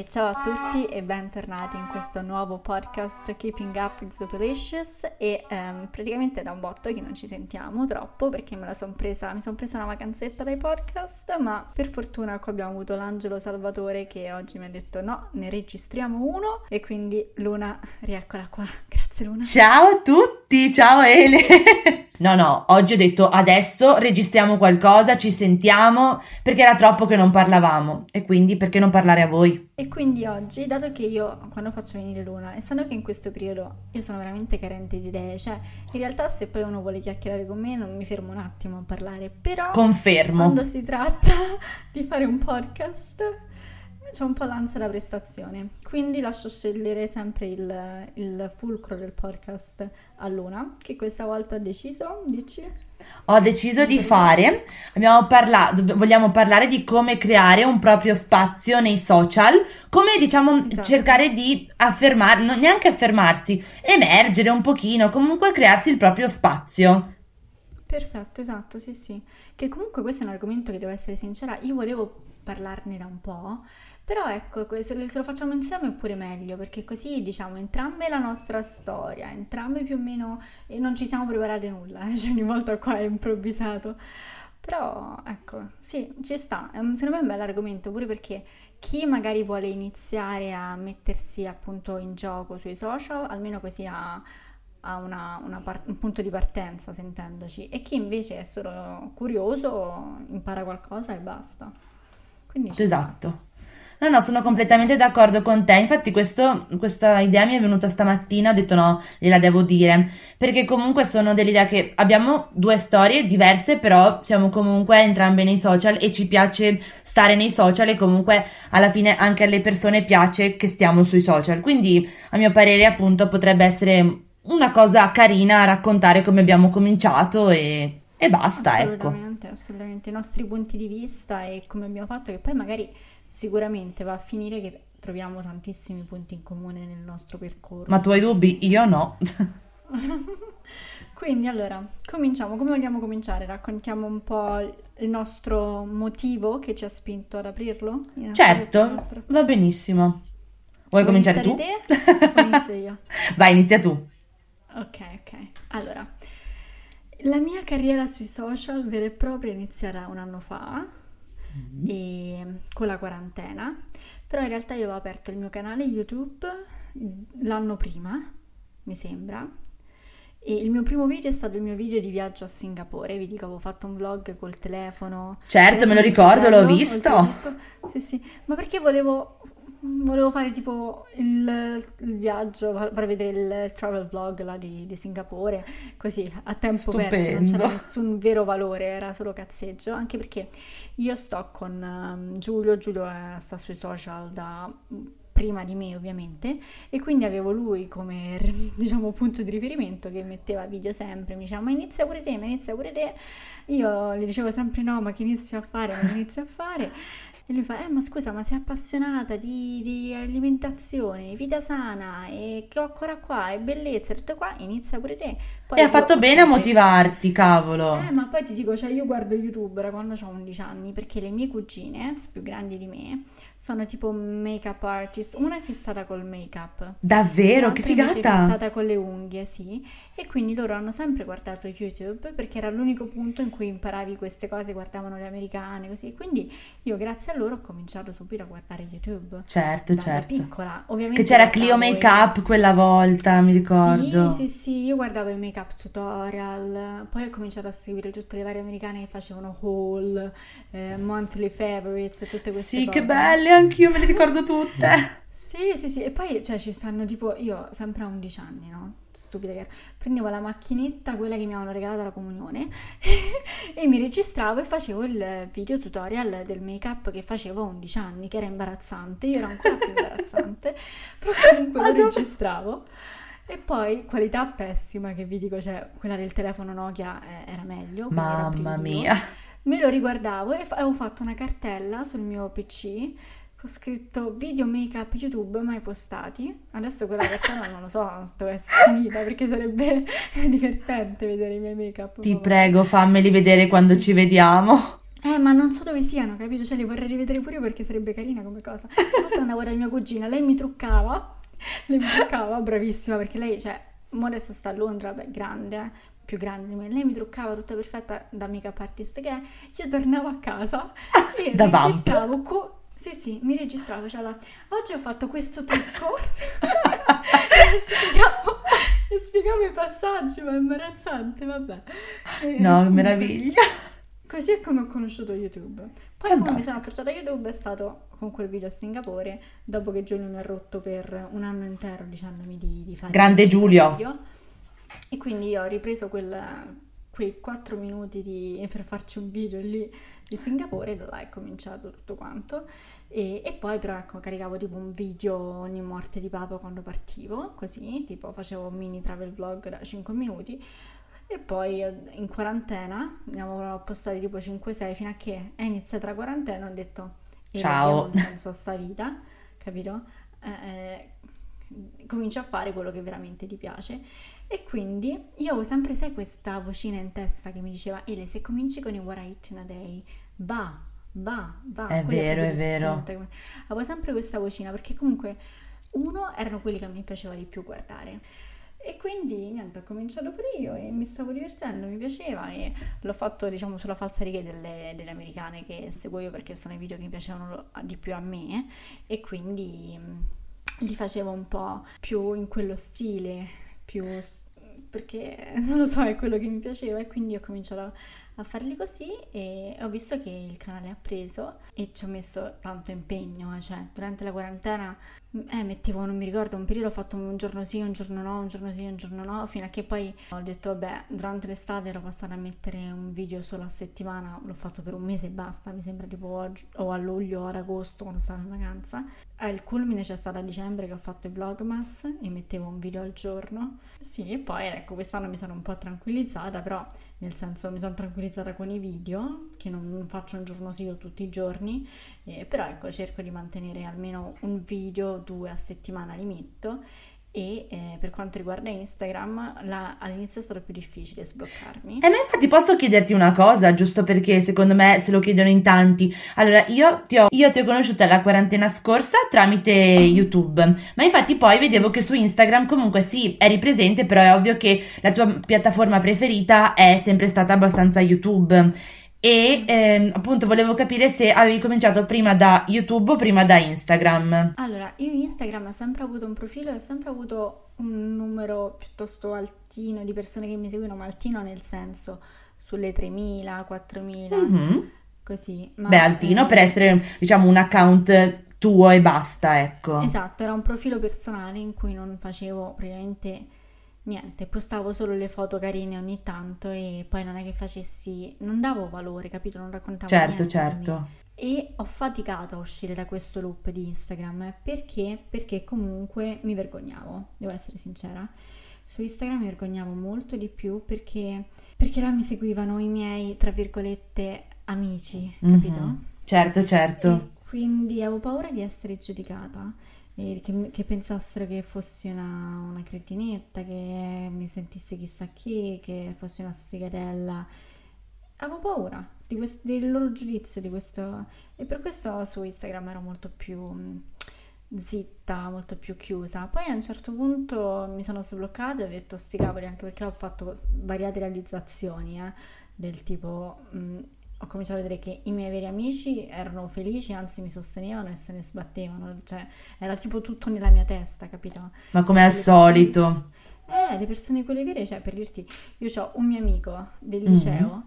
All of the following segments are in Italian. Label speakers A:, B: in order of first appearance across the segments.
A: E ciao a tutti e bentornati in questo nuovo podcast Keeping Up with Superlicious e um, praticamente da un botto che non ci sentiamo troppo perché me la son presa, mi sono presa una vacanzetta dai podcast ma per fortuna qua abbiamo avuto l'angelo Salvatore che oggi mi ha detto no, ne registriamo uno e quindi Luna, rieccola qua, grazie Luna.
B: Ciao a tutti, ciao Ele! No, no, oggi ho detto adesso registriamo qualcosa, ci sentiamo, perché era troppo che non parlavamo e quindi perché non parlare a voi?
A: E quindi oggi, dato che io quando faccio venire Luna, essendo che in questo periodo io sono veramente carente di idee, cioè in realtà se poi uno vuole chiacchierare con me non mi fermo un attimo a parlare, però
B: confermo.
A: Quando si tratta di fare un podcast c'è un po' l'ansia da prestazione, quindi lascio scegliere sempre il, il, fulcro del podcast a Luna, che questa volta ha deciso, dici?
B: Ho deciso di fare, abbiamo parlato, vogliamo parlare di come creare un proprio spazio nei social, come diciamo esatto. cercare di affermare, non neanche affermarsi, emergere un pochino, comunque crearsi il proprio spazio.
A: Perfetto, esatto, sì sì. Che comunque questo è un argomento che devo essere sincera, io volevo parlarne da un po', però ecco, se lo facciamo insieme è pure meglio, perché così diciamo entrambe la nostra storia, entrambe più o meno, e non ci siamo preparate nulla, eh? cioè ogni volta qua è improvvisato. Però ecco, sì, ci sta, secondo me è un bel argomento, pure perché chi magari vuole iniziare a mettersi appunto in gioco sui social, almeno così ha, ha una, una par- un punto di partenza, sentendoci, e chi invece è solo curioso impara qualcosa e basta.
B: Quindi esatto. Sta. No, no, sono completamente d'accordo con te. Infatti, questo, questa idea mi è venuta stamattina. Ho detto no, gliela devo dire. Perché comunque sono dell'idea che abbiamo due storie diverse, però siamo comunque entrambe nei social e ci piace stare nei social e comunque alla fine anche alle persone piace che stiamo sui social. Quindi, a mio parere, appunto, potrebbe essere una cosa carina raccontare come abbiamo cominciato e, e basta,
A: ecco. Assolutamente, assolutamente. I nostri punti di vista e come abbiamo fatto, che poi magari sicuramente va a finire che troviamo tantissimi punti in comune nel nostro percorso.
B: Ma tu hai dubbi? Io no.
A: Quindi allora, cominciamo. Come vogliamo cominciare? Raccontiamo un po' il nostro motivo che ci ha spinto ad aprirlo?
B: Certo, nostro... va benissimo. Vuoi, Vuoi cominciare tu?
A: te inizio io?
B: Vai, inizia tu.
A: Ok, ok. Allora, la mia carriera sui social vera e propria è iniziata un anno fa mm-hmm. e, con la quarantena, però in realtà io avevo aperto il mio canale YouTube l'anno prima, mi sembra, e il mio primo video è stato il mio video di viaggio a Singapore. Vi dico, avevo fatto un vlog col telefono.
B: Certo, me lo ricordo, l'ho visto.
A: Sì, sì, ma perché volevo volevo fare tipo il, il, viaggio, far vedere il travel vlog là di, di Singapore, così a tempo Stupendo. perso, non c'era nessun vero valore, era solo cazzeggio, anche perché io sto con um, Giulio, Giulio è, sta sui social da prima di me ovviamente e quindi avevo lui come diciamo punto di riferimento che metteva video sempre mi diceva ma inizia pure te ma inizia pure te io gli dicevo sempre no ma che inizio a fare ma che inizio a fare e lui fa, eh ma scusa, ma sei appassionata di, di alimentazione, vita sana e ancora qua, e bellezza, tutto qua, inizia pure te.
B: Poi e ha fatto bene a motivarti, cavolo.
A: Eh, ma poi ti dico, cioè io guardo YouTube da quando ho 11 anni, perché le mie cugine, più grandi di me, sono tipo make-up artist. Una è fissata col make-up.
B: Davvero? Che figata!
A: È fissata con le unghie, sì. E quindi loro hanno sempre guardato YouTube perché era l'unico punto in cui imparavi queste cose, guardavano le americane, così. Quindi io grazie a loro ho cominciato subito a guardare YouTube.
B: Certo, da certo.
A: piccola, ovviamente.
B: Che c'era Clio Make-up e... quella volta, mi ricordo.
A: Sì, sì, sì, io guardavo i make-up tutorial, poi ho cominciato a seguire tutte le varie americane che facevano haul, eh, monthly favorites, tutte queste
B: sì,
A: cose.
B: Sì, che belle! Belle, anch'io me le ricordo tutte.
A: Sì, sì, sì, e poi cioè, ci stanno tipo, io sempre a 11 anni, no? Stupida che. Prendevo la macchinetta, quella che mi avevano regalato alla comunione, e mi registravo e facevo il video tutorial del make up che facevo a 11 anni, che era imbarazzante, io ero ancora più imbarazzante, però comunque lo registravo. E poi qualità pessima, che vi dico, cioè quella del telefono Nokia eh, era meglio.
B: Mamma era mia!
A: Me lo riguardavo e avevo fatto una cartella sul mio PC ho scritto video make up YouTube mai postati. Adesso quella cartella non lo so dove è finita perché sarebbe divertente vedere i miei make up.
B: Ti prego, fammeli vedere sì, quando sì. ci vediamo.
A: Eh, ma non so dove siano, capito? Cioè, li vorrei rivedere pure perché sarebbe carina come cosa. Una volta andavo da mia cugina, lei mi truccava, lei mi truccava, bravissima, perché lei, cioè, mo adesso sta a Londra, beh, grande, eh, più grande di me. Lei mi truccava tutta perfetta da make-up artist che è. Io tornavo a casa e
B: Da
A: registravo co- sì, sì, mi registravo, cioè oggi ho fatto questo trucco e spiegavo, spiegavo i passaggi, ma è imbarazzante, vabbè. E
B: No,
A: comunque,
B: meraviglia.
A: Così è come ho conosciuto YouTube. Poi come mi sono approcciata a YouTube è stato con quel video a Singapore, dopo che Giulio mi ha rotto per un anno intero dicendomi di, di fare
B: Grande Giulio.
A: video. E quindi io ho ripreso quel- quei 4 minuti di- per farci un video lì di Singapore da là è cominciato tutto quanto. E, e poi però ecco, caricavo tipo un video ogni morte di papa quando partivo, così, tipo facevo un mini travel vlog da 5 minuti. E poi eh, in quarantena, ne avevo postati tipo 5-6 fino a che è iniziata la quarantena ho detto "E
B: Ciao."
A: un senso a sta vita, capito? Eh, eh, cominci a fare quello che veramente ti piace. E quindi io avevo sempre, sai, questa vocina in testa che mi diceva, Ele, se cominci con i What I Eat in a Day, va, va, va.
B: È
A: Quello
B: vero, è vero.
A: Avevo sempre questa vocina perché comunque, uno, erano quelli che mi piaceva di più guardare. E quindi niente, ho cominciato pure io e mi stavo divertendo, mi piaceva e l'ho fatto diciamo sulla falsariga delle, delle americane che seguo io perché sono i video che mi piacevano di più a me e quindi mh, li facevo un po' più in quello stile, più perché non lo so, è quello che mi piaceva e quindi ho cominciato a farli così e ho visto che il canale ha preso e ci ho messo tanto impegno, cioè durante la quarantena eh, mettevo, non mi ricordo, un periodo ho fatto un giorno sì, un giorno no, un giorno sì, un giorno no, fino a che poi ho detto vabbè, durante l'estate ero passata a mettere un video solo a settimana, l'ho fatto per un mese e basta, mi sembra tipo a, gi- o a luglio o ad agosto quando stavo in vacanza. Al culmine c'è stato a dicembre che ho fatto i vlogmas e mettevo un video al giorno. Sì, e poi ecco, quest'anno mi sono un po' tranquillizzata, però nel senso mi sono tranquillizzata con i video, che non, faccio un giorno sì o tutti i giorni, eh, però ecco, cerco di mantenere almeno un video, due a settimana li metto e eh, per quanto riguarda Instagram la- all'inizio è stato più difficile sbloccarmi.
B: E ma infatti posso chiederti una cosa, giusto perché secondo me se lo chiedono in tanti. Allora, io ti ho, io ti ho conosciuta la quarantena scorsa tramite YouTube, ma infatti poi vedevo che su Instagram comunque sì, eri presente, però è ovvio che la tua piattaforma preferita è sempre stata abbastanza YouTube. E ehm, appunto volevo capire se avevi cominciato prima da YouTube o prima da Instagram.
A: Allora, io Instagram ho sempre avuto un profilo e ho sempre avuto un numero piuttosto altino di persone che mi seguono, ma altino nel senso sulle 3.000, 4.000,
B: Mhm.
A: così. Ma,
B: Beh, altino
A: eh,
B: per essere, diciamo, un account tuo e basta, ecco.
A: Esatto, era un profilo personale in cui non facevo praticamente niente, postavo solo le foto carine ogni tanto e poi non è che facessi, non davo valore, capito? Non raccontavo
B: Certo, certo.
A: E ho faticato a uscire da questo loop di Instagram perché? Perché comunque mi vergognavo, devo essere sincera. Su Instagram mi vergognavo molto di più perché, perché là mi seguivano i miei, tra virgolette, amici, capito?
B: Mhm. Certo, certo.
A: E quindi avevo paura di essere giudicata, che, che pensassero che fossi una, una cretinetta, che mi sentissi chissà chi, che fossi una sfigatella. Avevo paura quest- del loro giudizio, di questo... E per questo su Instagram ero molto più mh, zitta, molto più chiusa. Poi a un certo punto mi sono sbloccata e ho detto sti cavoli, anche perché ho fatto svariate realizzazioni, eh, del tipo... mh, ho cominciato a vedere che i miei veri amici erano felici, anzi mi sostenevano e se ne sbattevano, cioè era tipo tutto nella mia testa, capito?
B: Ma come al
A: le persone-
B: solito.
A: Eh, le persone quelle vere, cioè per dirti, io ho un mio amico del
B: Mhm.
A: liceo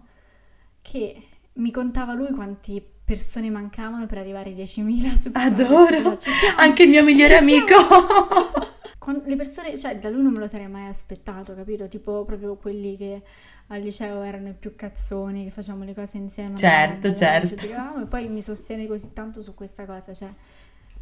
A: che mi contava lui quanti persone mancavano per arrivare ai 10.000 su
B: Adoro. Anche il mio migliore amico.
A: Quan- le persone, cioè da lui non me lo sarei mai aspettato, capito? Tipo proprio quelli che al liceo erano i più cazzoni, che facevamo le cose insieme.
B: Certo,
A: andavamo,
B: certo.
A: ci giocavamo, e poi mi sostiene così tanto su questa cosa, cioè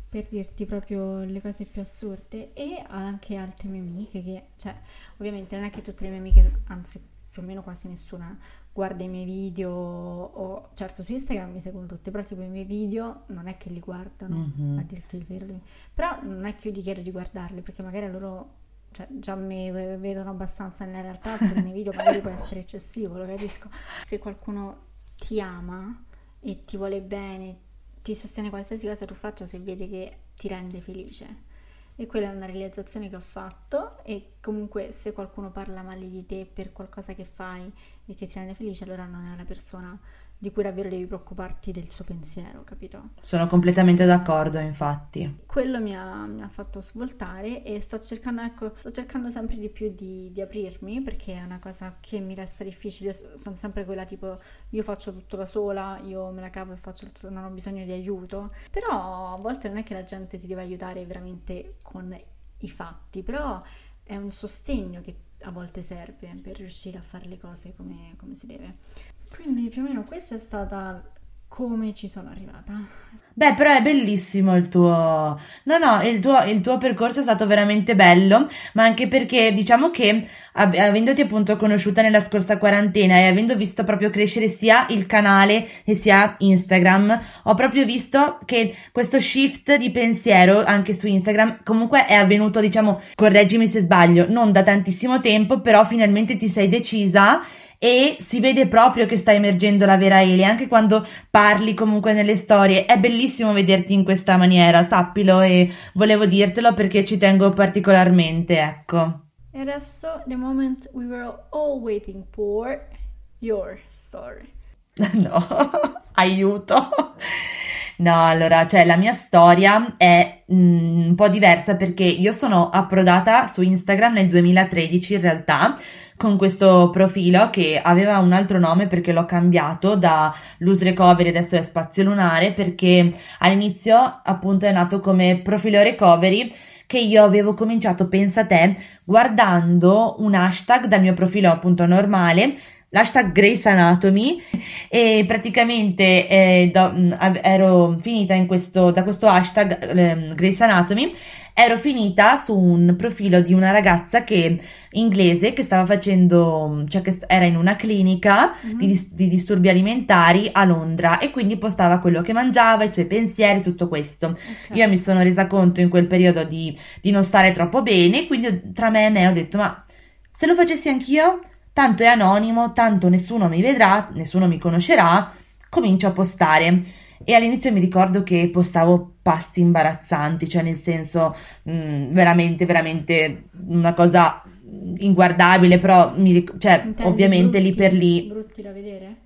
A: per dirti proprio le cose più assurde e anche altre mie amiche che, cioè, ovviamente non è che tutte le mie amiche, anzi più o meno quasi nessuna guarda i miei video o certo su Instagram mi seguono tutte, però tipo i miei video non è che li guardano,
B: Mhm.
A: a dirti il vero. Però non è che io gli chiedo di guardarli perché magari loro cioè, già mi ve- vedono abbastanza nella realtà per i miei video magari può essere eccessivo, lo capisco. Se qualcuno ti ama e ti vuole bene, ti sostiene qualsiasi cosa tu faccia se vede che ti rende felice. E quella è una realizzazione che ho fatto e comunque se qualcuno parla male di te per qualcosa che fai e che ti rende felice, allora non è una persona di cui davvero devi preoccuparti del suo pensiero, capito?
B: Sono completamente d'accordo, infatti.
A: Quello mi ha, mi ha fatto svoltare e sto cercando, ecco, sto cercando sempre di più di, di, aprirmi perché è una cosa che mi resta difficile. Sono sempre quella tipo, io faccio tutto da sola, io me la cavo e faccio tutto, non ho bisogno di aiuto. Però a volte non è che la gente ti deve aiutare veramente con i fatti, però è un sostegno che a volte serve per riuscire a fare le cose come, come si deve. Quindi più o meno questa è stata come ci sono arrivata.
B: Beh, però è bellissimo il tuo... No, no, il tuo, il tuo, percorso è stato veramente bello, ma anche perché diciamo che avendoti appunto conosciuta nella scorsa quarantena e avendo visto proprio crescere sia il canale e sia Instagram, ho proprio visto che questo shift di pensiero anche su Instagram comunque è avvenuto, diciamo, correggimi se sbaglio, non da tantissimo tempo, però finalmente ti sei decisa e si vede proprio che sta emergendo la vera Eli, anche quando parli comunque nelle storie. È bellissimo vederti in questa maniera, sappilo e volevo dirtelo perché ci tengo particolarmente, ecco.
A: E adesso, the moment we were all waiting for, your story.
B: no, aiuto. No, allora, cioè la mia storia è mm, un po' diversa perché io sono approdata su Instagram nel 2013 in realtà con questo profilo che aveva un altro nome perché l'ho cambiato da Lose Recovery adesso è Spazio Lunare perché all'inizio appunto è nato come profilo recovery che io avevo cominciato, pensa te, guardando un hashtag dal mio profilo appunto normale l'hashtag Grace Anatomy e praticamente eh, do, ero finita in questo, da questo hashtag eh, Grace Anatomy ero finita su un profilo di una ragazza che, inglese che stava facendo, cioè che era in una clinica mm-hmm. di, di, disturbi alimentari a Londra e quindi postava quello che mangiava, i suoi pensieri, tutto questo. Okay. Io mi sono resa conto in quel periodo di, di non stare troppo bene, quindi tra me e me ho detto ma se lo facessi anch'io, tanto è anonimo, tanto nessuno mi vedrà, nessuno mi conoscerà, comincio a postare e all'inizio mi ricordo che postavo pasti imbarazzanti, cioè nel senso mh, mm, veramente, veramente una cosa inguardabile, però mi cioè, ovviamente brutti, lì per lì...
A: Brutti da vedere?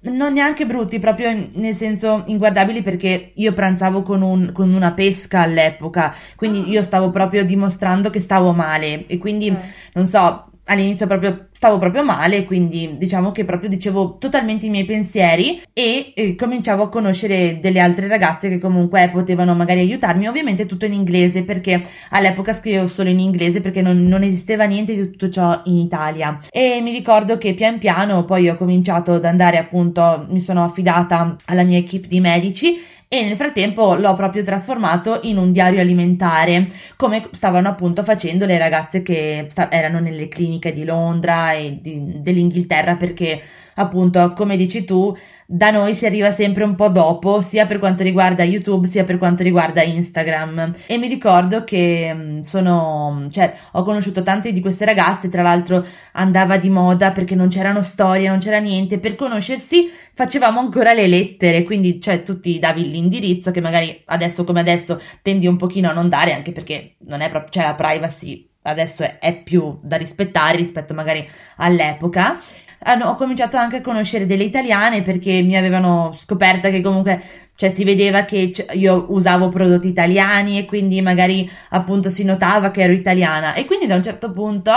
B: Non neanche brutti, proprio nel senso inguardabili perché io pranzavo con, un, con una pesca all'epoca, quindi oh. io stavo proprio dimostrando che stavo male e quindi, eh. non so, all'inizio proprio stavo proprio male, quindi diciamo che proprio dicevo totalmente i miei pensieri e, e, cominciavo a conoscere delle altre ragazze che comunque potevano magari aiutarmi, ovviamente tutto in inglese perché all'epoca scrivevo solo in inglese perché non, non esisteva niente di tutto ciò in Italia. E mi ricordo che pian piano poi ho cominciato ad andare appunto, mi sono affidata alla mia equipe di medici e nel frattempo l'ho proprio trasformato in un diario alimentare, come stavano appunto facendo le ragazze che sta- erano nelle cliniche di Londra e di- dell'Inghilterra, perché appunto, come dici tu, da noi si arriva sempre un po' dopo, sia per quanto riguarda YouTube, sia per quanto riguarda Instagram. E mi ricordo che mm, sono, cioè, ho conosciuto tante di queste ragazze, tra l'altro andava di moda perché non c'erano storie, non c'era niente. Per conoscersi facevamo ancora le lettere, quindi, cioè, tu ti davi l'indirizzo che magari adesso come adesso tendi un pochino a non dare, anche perché non è proprio, cioè, la privacy adesso è, è più da rispettare rispetto magari all'epoca. Ho cominciato anche a conoscere delle italiane perché mi avevano scoperta che comunque cioè si vedeva che io usavo prodotti italiani e quindi magari appunto si notava che ero italiana e quindi da un certo punto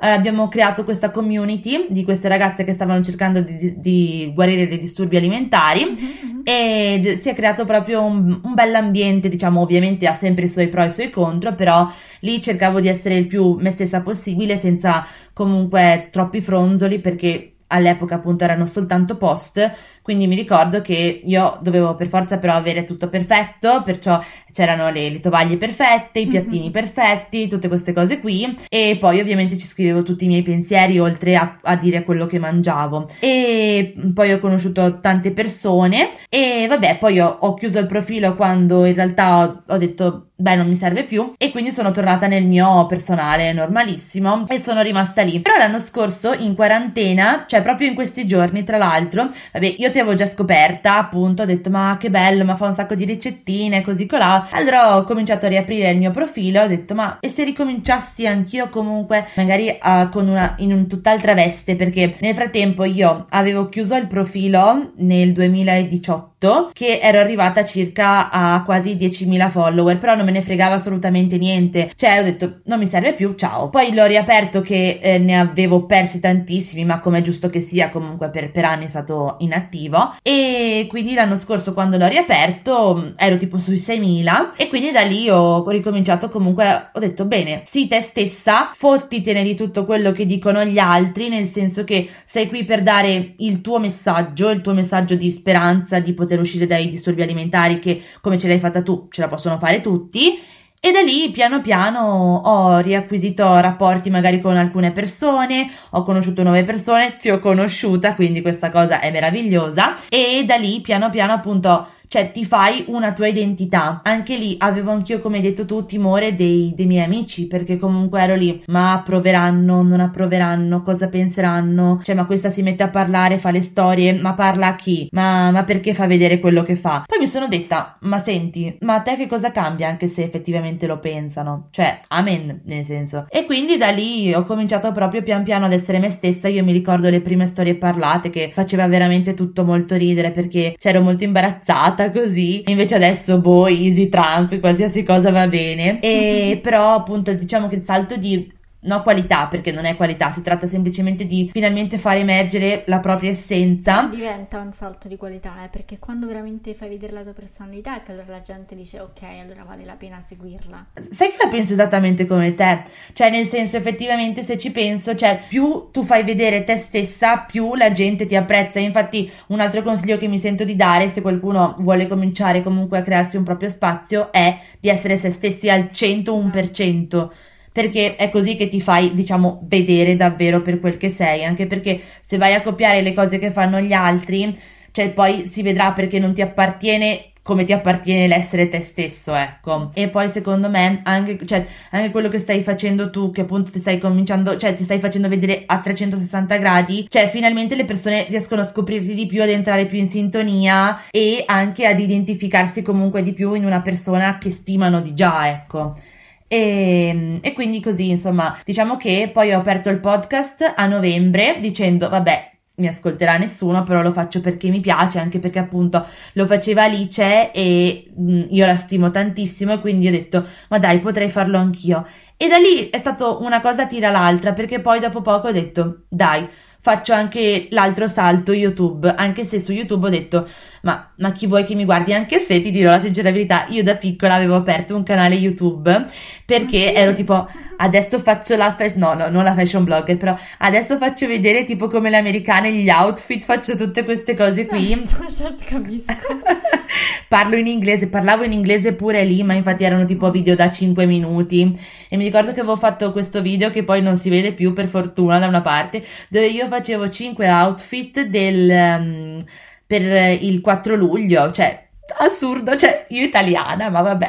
B: eh, abbiamo creato questa community di queste ragazze che stavano cercando di, di guarire dei disturbi alimentari mm-hmm. e si è creato proprio un, un bell'ambiente diciamo ovviamente ha sempre i suoi pro e i suoi contro però lì cercavo di essere il più me stessa possibile senza comunque troppi fronzoli perché all'epoca appunto erano soltanto post, quindi mi ricordo che io dovevo per forza però avere tutto perfetto, perciò c'erano le, le tovaglie perfette, i piattini mm-hmm. perfetti, tutte queste cose qui. E poi ovviamente ci scrivevo tutti i miei pensieri oltre a, a dire quello che mangiavo. E poi ho conosciuto tante persone e vabbè poi ho, ho chiuso il profilo quando in realtà ho, ho detto beh non mi serve più. E quindi sono tornata nel mio personale normalissimo e sono rimasta lì. Però l'anno scorso in quarantena cioè proprio in questi giorni, tra l'altro, vabbè, io ti avevo già scoperta, appunto, ho detto ma che bello, ma fa un sacco di ricettine, così colà. Allora ho cominciato a riaprire il mio profilo, ho detto ma e se ricominciassi anch'io comunque, magari uh, con una, in un tutt'altra veste, perché nel frattempo io avevo chiuso il profilo nel 2018 che ero arrivata circa a quasi 10.000 follower, però non me ne fregava assolutamente niente. Cioè, ho detto non mi serve più, ciao. Poi l'ho riaperto che eh, ne avevo persi tantissimi, ma come è giusto che sia, comunque per, per anni è stato inattivo. E quindi l'anno scorso, quando l'ho riaperto, ero tipo sui 6.000 e quindi da lì ho ricominciato comunque, ho detto bene, sii te stessa, fottitene di tutto quello che dicono gli altri, nel senso che sei qui per dare il tuo messaggio, il tuo messaggio di speranza, di poter uscire dai disturbi alimentari che come ce l'hai fatta tu ce la possono fare tutti e da lì piano piano ho riacquisito rapporti magari con alcune persone, ho conosciuto nuove persone, ti ho conosciuta, quindi questa cosa è meravigliosa. E da lì piano piano appunto cioè ti fai una tua identità. Anche lì avevo anch'io, come hai detto tu, timore dei, dei miei amici, perché comunque ero lì, ma approveranno, non approveranno, cosa penseranno? Cioè, ma questa si mette a parlare, fa le storie, ma parla a chi? Ma, ma perché fa vedere quello che fa? Poi mi sono detta, ma senti, ma a te che cosa cambia anche se effettivamente lo pensano? Cioè, amen, nel senso. E quindi da lì ho cominciato proprio pian piano ad essere me stessa. Io mi ricordo le prime storie parlate che faceva veramente tutto molto ridere perché c'ero molto imbarazzata fatta così. Invece adesso, boh, easy, trunk, qualsiasi cosa va bene. E mm-hmm. però, appunto, diciamo che il salto di no qualità perché non è qualità, si tratta semplicemente di finalmente far emergere la propria essenza.
A: Diventa un salto di qualità, eh, perché quando veramente fai vedere la tua personalità è che allora la gente dice ok, allora vale la pena seguirla.
B: Sai che la penso esattamente come te, cioè nel senso effettivamente se ci penso, cioè più tu fai vedere te stessa, più la gente ti apprezza. Infatti un altro consiglio che mi sento di dare se qualcuno vuole cominciare comunque a crearsi un proprio spazio è di essere se stessi al 101%. Esatto perché è così che ti fai, diciamo, vedere davvero per quel che sei, anche perché se vai a copiare le cose che fanno gli altri, cioè poi si vedrà perché non ti appartiene come ti appartiene l'essere te stesso, ecco. E poi secondo me anche, cioè, anche quello che stai facendo tu, che appunto ti stai cominciando, cioè ti stai facendo vedere a 360 gradi, cioè finalmente le persone riescono a scoprirti di più, ad entrare più in sintonia e anche ad identificarsi comunque di più in una persona che stimano di già, ecco. E, e, quindi così, insomma, diciamo che poi ho aperto il podcast a novembre dicendo, vabbè, mi ascolterà nessuno, però lo faccio perché mi piace, anche perché appunto lo faceva Alice e mh, io la stimo tantissimo e quindi ho detto, ma dai, potrei farlo anch'io. E da lì è stato una cosa tira l'altra, perché poi dopo poco ho detto, dai, faccio anche l'altro salto YouTube, anche se su YouTube ho detto ma, ma, chi vuoi che mi guardi? Anche se ti dirò la sincera verità, io da piccola avevo aperto un canale YouTube perché ero tipo adesso faccio la fashion, no, no, non la fashion blogger, però adesso faccio vedere tipo come le americane gli outfit, faccio tutte queste cose qui.
A: Certo, certo, capisco.
B: Parlo in inglese, parlavo in inglese pure lì, ma infatti erano tipo video da 5 minuti e mi ricordo che avevo fatto questo video che poi non si vede più per fortuna da una parte, dove io facevo 5 outfit del um, per il 4 luglio, cioè assurdo, cioè io italiana, ma vabbè.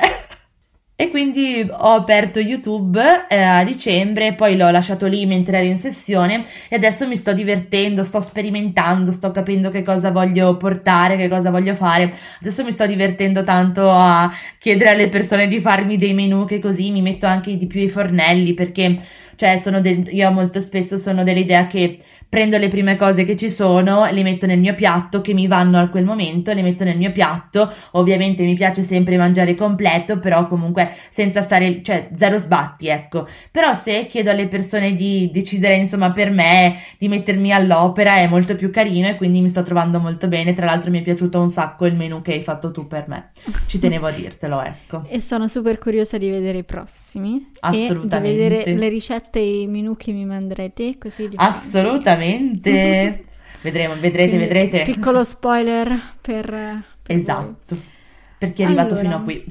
B: E quindi ho aperto YouTube eh, a dicembre, poi l'ho lasciato lì mentre ero in sessione e adesso mi sto divertendo, sto sperimentando, sto capendo che cosa voglio portare, che cosa voglio fare. Adesso mi sto divertendo tanto a chiedere alle persone di farmi dei menu che così mi metto anche di più i fornelli perché cioè sono del, io molto spesso sono dell'idea che prendo le prime cose che ci sono, le metto nel mio piatto, che mi vanno a quel momento, le metto nel mio piatto. Ovviamente mi piace sempre mangiare completo, però comunque senza stare, cioè zero sbatti, ecco. Però se chiedo alle persone di decidere, insomma, per me, di mettermi all'opera, è molto più carino e quindi mi sto trovando molto bene. Tra l'altro mi è piaciuto un sacco il menù che hai fatto tu per me. Ci tenevo a dirtelo, ecco.
A: E sono super curiosa di vedere i prossimi.
B: Assolutamente.
A: E di vedere le ricette e i menù che mi manderete, così
B: li Assolutamente Assolutamente. vedremo, vedrete, Quindi, vedrete.
A: Piccolo spoiler per...
B: per esatto, voi. per chi è arrivato allora. fino a qui.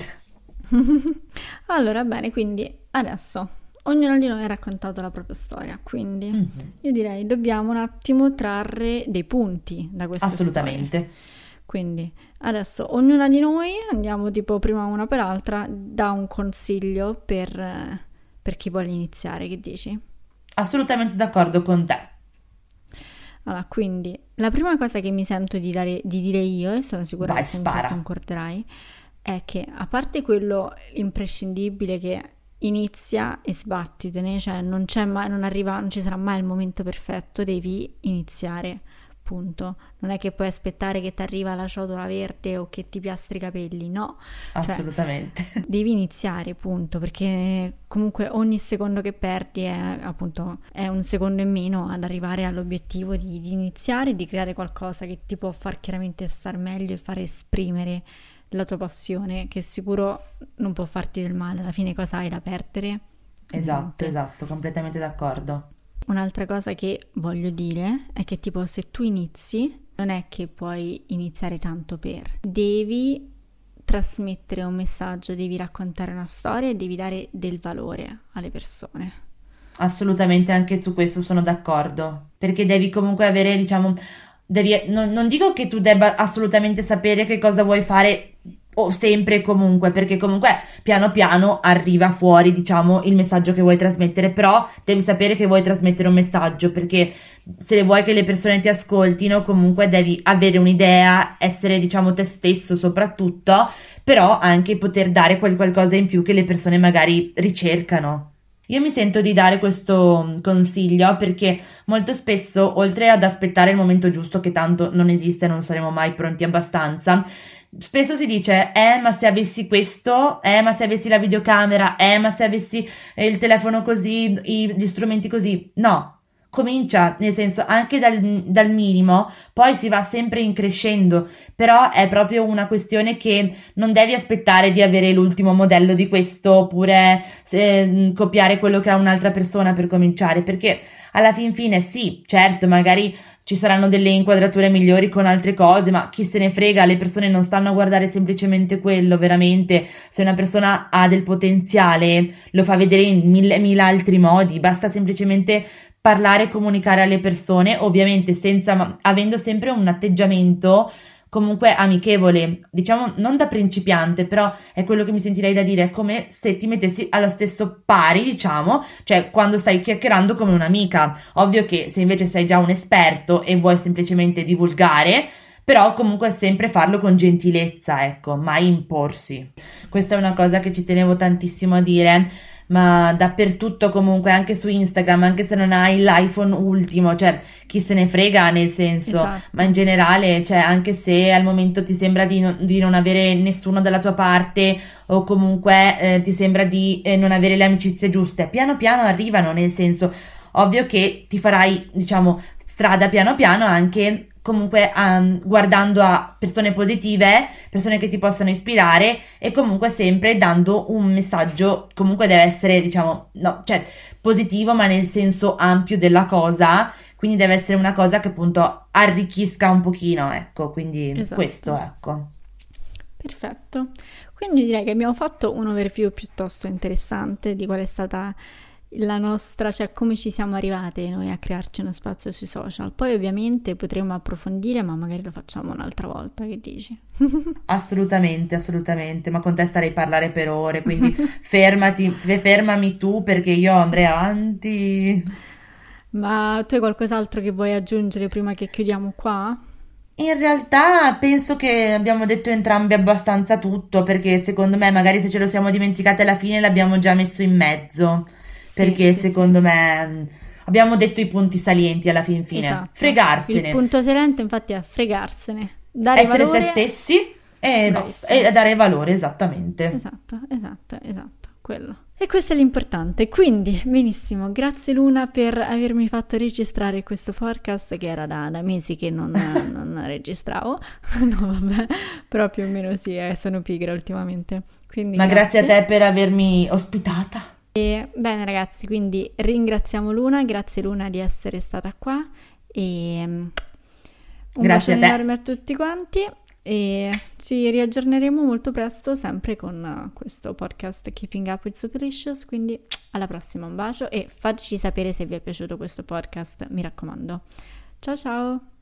A: allora, bene, quindi adesso ognuno di noi ha raccontato la propria storia, quindi mm-hmm. io direi dobbiamo un attimo trarre dei punti da questa
B: Assolutamente.
A: Storia. Quindi adesso ognuna di noi andiamo tipo prima una per l'altra, dà un consiglio per, per chi vuole iniziare, che dici?
B: Assolutamente d'accordo con te.
A: Allora, quindi la prima cosa che mi sento di, dare, di dire io, e sono sicura
B: Vai,
A: che
B: spara.
A: concorderai, è che a parte quello imprescindibile che inizia e sbattitene, cioè non c'è mai, non arriva, non ci sarà mai il momento perfetto, devi iniziare punto. Non è che puoi aspettare che ti arriva la ciotola verde o che ti piastri i capelli, no.
B: Cioè, Assolutamente.
A: Cioè, devi iniziare, punto, perché comunque ogni secondo che perdi è appunto è un secondo in meno ad arrivare all'obiettivo di, di iniziare, di creare qualcosa che ti può far chiaramente star meglio e fare esprimere la tua passione, che sicuro non può farti del male, alla fine cosa hai da perdere?
B: Esatto, esatto, completamente d'accordo.
A: Un'altra cosa che voglio dire è che tipo se tu inizi, non è che puoi iniziare tanto per, devi trasmettere un messaggio, devi raccontare una storia e devi dare del valore alle persone.
B: Assolutamente, anche su questo sono d'accordo, perché devi comunque avere, diciamo, devi, non, non dico che tu debba assolutamente sapere che cosa vuoi fare o sempre e comunque, perché comunque piano piano arriva fuori, diciamo, il messaggio che vuoi trasmettere, però devi sapere che vuoi trasmettere un messaggio, perché se vuoi che le persone ti ascoltino, comunque devi avere un'idea, essere, diciamo, te stesso soprattutto, però anche poter dare quel qualcosa in più che le persone magari ricercano. Io mi sento di dare questo consiglio perché molto spesso, oltre ad aspettare il momento giusto, che tanto non esiste, non saremo mai pronti abbastanza, spesso si dice, eh, ma se avessi questo, eh, ma se avessi la videocamera, eh, ma se avessi il telefono così, gli strumenti così. No, comincia, nel senso, anche dal, dal, minimo, poi si va sempre in crescendo, però è proprio una questione che non devi aspettare di avere l'ultimo modello di questo oppure se, copiare quello che ha un'altra persona per cominciare, perché alla fin fine sì, certo, magari ci saranno delle inquadrature migliori con altre cose, ma chi se ne frega, le persone non stanno a guardare semplicemente quello, veramente. Se una persona ha del potenziale, lo fa vedere in mille, mille altri modi, basta semplicemente parlare e comunicare alle persone, ovviamente senza, avendo sempre un atteggiamento comunque amichevole, diciamo non da principiante, però è quello che mi sentirei da dire, è come se ti mettessi allo stesso pari, diciamo, cioè quando stai chiacchierando come un'amica. Ovvio che se invece sei già un esperto e vuoi semplicemente divulgare, però comunque sempre farlo con gentilezza, ecco, mai imporsi. Questa è una cosa che ci tenevo tantissimo a dire ma dappertutto comunque, anche su Instagram, anche se non hai l'iPhone ultimo, cioè chi se ne frega nel senso, esatto. ma in generale, cioè anche se al momento ti sembra di non, di non avere nessuno dalla tua parte o comunque eh, ti sembra di eh, non avere le amicizie giuste, piano piano arrivano, nel senso, ovvio che ti farai, diciamo, strada piano piano anche comunque um, guardando a persone positive, persone che ti possano ispirare e comunque sempre dando un messaggio, comunque deve essere, diciamo, no, cioè positivo ma nel senso ampio della cosa, quindi deve essere una cosa che appunto arricchisca un pochino, ecco, quindi esatto. questo, ecco.
A: Perfetto. Quindi direi che abbiamo fatto un overview piuttosto interessante di qual è stata la nostra, cioè come ci siamo arrivate noi a crearci uno spazio sui social. Poi ovviamente potremo approfondire, ma magari lo facciamo un'altra volta, che dici?
B: assolutamente, assolutamente, ma con te starei a parlare per ore, quindi fermati, fermami tu perché io andrei avanti.
A: Ma tu hai qualcos'altro che vuoi aggiungere prima che chiudiamo qua?
B: In realtà penso che abbiamo detto entrambi abbastanza tutto, perché secondo me magari se ce lo siamo dimenticate alla fine l'abbiamo già messo in mezzo perché sì, secondo sì. me abbiamo detto i punti salienti alla fin fine. Esatto. Fregarsene.
A: Il punto saliente infatti è fregarsene. Dare
B: Essere
A: valore...
B: se stessi e, e dare valore, esattamente.
A: Esatto, esatto, esatto, quello. E questo è l'importante. Quindi, benissimo, grazie Luna per avermi fatto registrare questo podcast che era da, da mesi che non, non registravo. no, vabbè, però più o meno sì, eh, sono pigra ultimamente. Quindi,
B: Ma grazie. grazie a te per avermi ospitata.
A: E, bene ragazzi, quindi ringraziamo Luna, grazie Luna di essere stata qua e mm, un grazie bacio enorme a tutti quanti e ci riaggiorneremo molto presto sempre con questo podcast Keeping Up with Superlicious, quindi alla prossima un bacio e fateci sapere se vi è piaciuto questo podcast, mi raccomando. Ciao ciao!